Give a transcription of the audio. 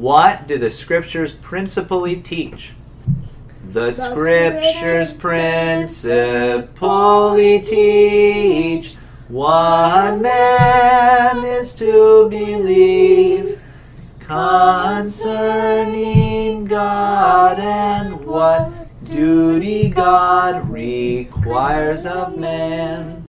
What do the scriptures principally teach? The scriptures principally teach one man is to believe concerning God and what duty God requires of man.